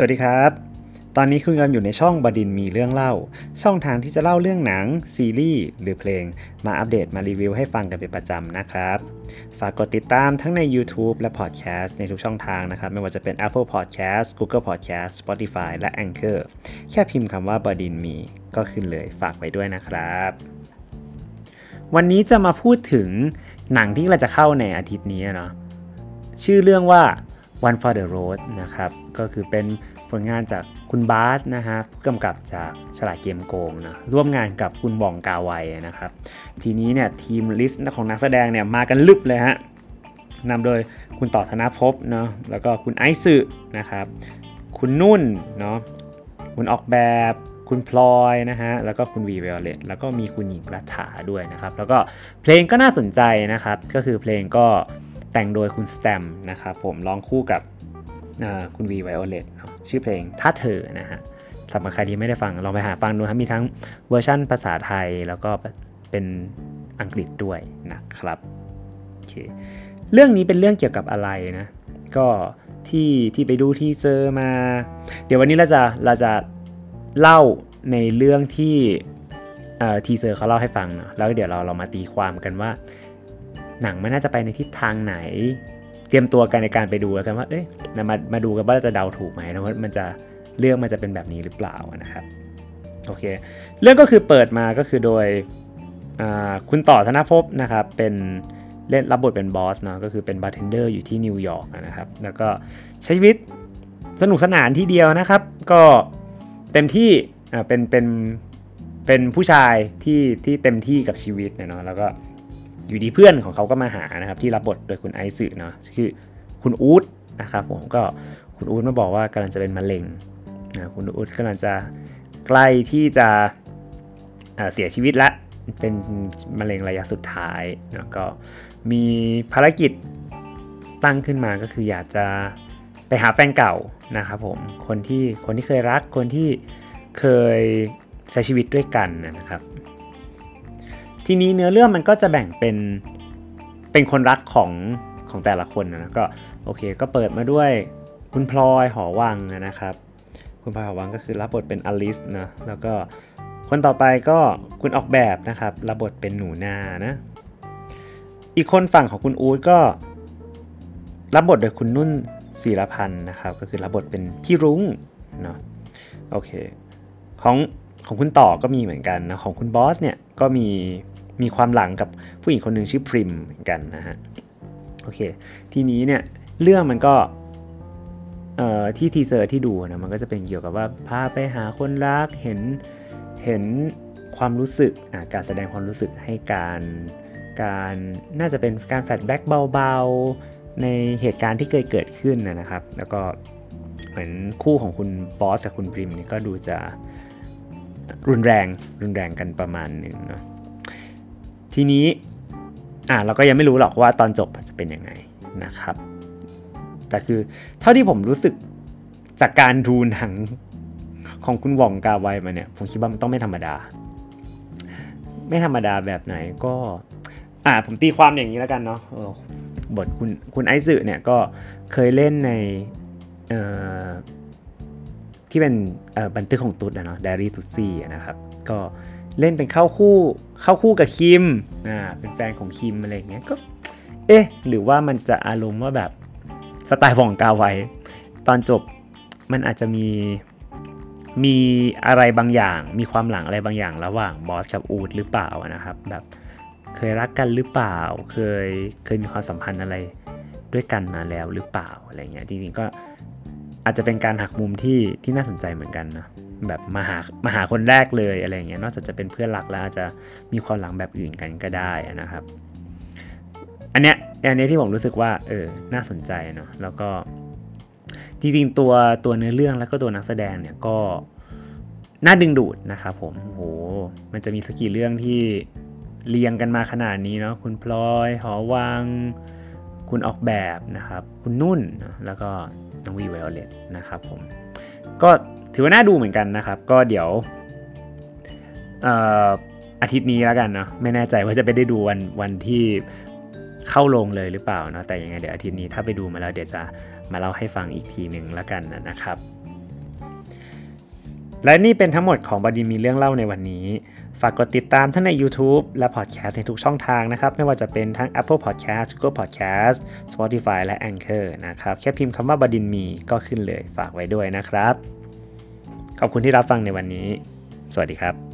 สวัสดีครับ ตอนนี้คุณกำลังอยู่ในช่องบดินมีเรื่องเล่า ช่องทางที่จะเล่าเรื่องหนัง ซีรีส์หรือเพลง มาอัปเดตมารีวิวให้ฟังกันเป็นประจำนะครับ ฝากกดติดตามทั้งใน YouTube และ Podcast ในทุกช่องทางนะครับ ไม่ว่าจะเป็น Apple Podcast Google Podcast Spotify และ Anchor แค่พิมพ์คำว่าบดินมีก็ขึ้นเลยฝากไว้ด้วยนะครับ วันนี้จะมาพูดถึงหนังที่เราจะเข้าในอาทิตย์นี้เนาะชื่อเรื่องว่า One for the Road นะครับ ก็คือเป็นผลงานจากคุณบาสนะฮะผู้กำกับจากฉลาดเกมโกงนะร่วมงานกับคุณหว่องกาไวนะครับ ทีนี้เนี่ยทีม list ของนักแสดงเนี่ยมากันลึบเลยฮะนำโดยคุณต่อธนภพเนาะแล้วก็คุณไอซ์ซึนะครับ คุณนุ่นเนาะคุณออกแบบคุณพลอยนะฮะ แล้วก็คุณวีโอเลตแล้วก็มีคุณหญิงรัฐาด้วยนะครับ แล้วก็เพลงก็น่าสนใจนะครับ ก็คือเพลงก็ แต่งโดยคุณสแตมนะครับผมร้องคู่กับคุณวีไวโอเลตชื่อเพลงถ้าเธอนะฮะสำหรับใครที่ไม่ได้ฟังลองไปหาฟังดูครับมีทั้งเวอร์ชั่นภาษาไทยแล้วก็เป็นอังกฤษด้วยนะครับโอเคเรื่องนี้เป็นเรื่องเกี่ยวกับอะไรนะ ก็ที่ที่ไปดูที่เจอมา เดี๋ยววันนี้เราจะเราจะเล่าในเรื่องที่ teaser เขาเล่าให้ฟังเนาะแล้วเดี๋ยวเราเรามาตีความกันว่า หนังมันน่าจะไปในทิศทางไหน เตรียมตัวกันในการไปดูแล้วกันว่า เอ้ยมามาดูกันว่าเราจะเดาถูกไหมนะว่ามันจะเรื่องมันจะเป็นแบบนี้หรือเปล่านะครับโอเค เรื่องก็คือเปิดมาก็คือโดยคุณต่อธนภพนะครับเป็นเล่นรับบทเป็นบอสเนาะก็คือเป็นบาร์เทนเดอร์อยู่ที่นิวยอร์กนะครับ แล้วก็ใช้ชีวิตสนุกสนานที่เดียวนะครับ ก็เต็มที่อ่าเป็นเป็นเป็นผู้ชายที่ที่เต็มที่กับชีวิตเนาะแล้วก็ อยู่ดีเพื่อนของเขาก็มาหานะครับที่รับบทโดยคุณไอซ์เนาะคือคุณอู๊ดนะครับผมก็คุณอู๊ดมาบอกว่ากำลังจะเป็นมะเร็งนะคุณอู๊ดกำลังจะใกล้ที่จะเสียชีวิตละเป็นมะเร็งระยะสุดท้ายแล้วก็มีภารกิจตั้งขึ้นมาก็คืออยากจะไปหาแฟนเก่านะครับผมคนที่คนที่เคยรักคนที่เคยใช้ชีวิตด้วยกันนะครับ ทีนี้เนื้อเรื่องมันก็จะแบ่งเป็นเป็นคนรักของของแต่ละคนนะก็โอเคก็เปิดมาด้วยคุณพลอยหอวังนะครับ คุณพลอยหอวังก็คือรับบทเป็นอลิสนะแล้วก็คนต่อไปก็คุณออกแบบนะครับรับบทเป็นหนูนานะอีกคนฝั่งของคุณอู๊ดก็รับบทโดยคุณนุ่นศิรพันธ์นะครับ ก็คือรับบทเป็นพี่รุ้งเนาะโอเคของของคุณต่อก็มีเหมือนกันนะของคุณบอสเนี่ยก็มี มีความหลังกับผู้หญิงคนหนึ่งชื่อพริมเหมือนกันนะฮะโอเคทีนี้เนี่ยเรื่องมันก็ที่ teaser ที่ดูนะมันก็จะเป็นเกี่ยวกับว่าพาไปหาคนรักเห็นเห็นความรู้สึกการแสดงความรู้สึกให้การการน่าจะเป็นการแฟลชแบ็กเบาๆ ในเหตุการณ์ที่เคยเกิดขึ้นนะครับ แล้วก็เหมือนคู่ของคุณบอสกับคุณพริมนี่ก็ดูจะรุนแรงรุนแรงกันประมาณหนึ่งเนาะ ทีนี้อ่าเราก็ยังไม่รู้หรอกว่าตอนจบจะเป็นยังไงนะครับ แต่คือเท่าที่ผมรู้สึกจากการดูหนังของคุณหว่องกาไวมาเนี่ย ผมคิดว่ามันต้องไม่ธรรมดา ไม่ธรรมดาแบบไหนก็อ่าผมตีความอย่างนี้แล้วกันเนาะบทคุณคุณไอซ์เนี่ยก็เคยเล่นในที่เป็นบันทึกของตุ๊ดนะเนาะ d ดรี่ตุ๊ดซี่นะครับ ก็ เล่นเป็นเข้าคู่เข้าคู่กับคิมอ่าเป็นแฟนของคิมอะไรเงี้ยก็เอ๊ะหรือว่ามันจะอารมณ์ว่าแบบสไตล์ฟองกาไว้ ตอนจบมันอาจจะมีมีอะไรบางอย่าง มีความหลังอะไรบางอย่างระหว่างบอสกับอูดหรือเปล่านะครับ แบบเคยรักกันหรือเปล่า เคยเคยมีความสัมพันธ์อะไรด้วยกันมาแล้วหรือเปล่าอะไรเงี้ยจริงๆก็อาจจะเป็นการหักมุมที่ที่น่าสนใจเหมือนกันนะ แบบมาหามาหาคนแรกเลยอะไรเงี้ยนอกจากจะเป็นเพื่อนรักแล้วอาจจะมีความหลังแบบอื่นกันก็ได้นะครับ อันเนี้ยอันนี้ที่ผมรู้สึกว่าเออน่าสนใจเนาะแล้วก็จริงๆตัวตัวเนื้อเรื่องแล้วก็ตัวนักแสดงเนี่ยก็น่าดึงดูดนะครับผมโหมันจะมีสกี่เรื่องที่เรียงกันมาขนาดนี้เนาะคุณพลอยหอวัง คุณออกแบบนะครับ คุณนุ่น แล้วก็น้องวีไวโอเลตนะครับผมก็ ถือว่าน่าดูเหมือนกันนะครับ ก็เดี๋ยวอาทิตย์นี้แล้วกันเนาะไม่แน่ใจว่าจะไปได้ดูวันวันที่เข้าลงเลยหรือเปล่าเนาะแต่ยังไงเดี๋ยวอาทิตย์นี้ถ้าไปดูมาแล้วเดี๋ยวจะมาเล่าให้ฟังอีกทีหนึ่งแล้วกันนะครับ และนี่เป็นทั้งหมดของบดีมีเรื่องเล่าในวันนี้ ฝากกดติดตามทั้งใน YouTube และ Podcast ในทุกช่องทางนะครับ ไม่ว่าจะเป็นทั้ง Apple Podcast Google Podcast Spotify และ Anchor นะครับ แค่พิมพ์คำว่าบดินมีก็ขึ้นเลยฝากไว้ด้วยนะครับ ขอบคุณที่รับฟังในวันนี้ สวัสดีครับ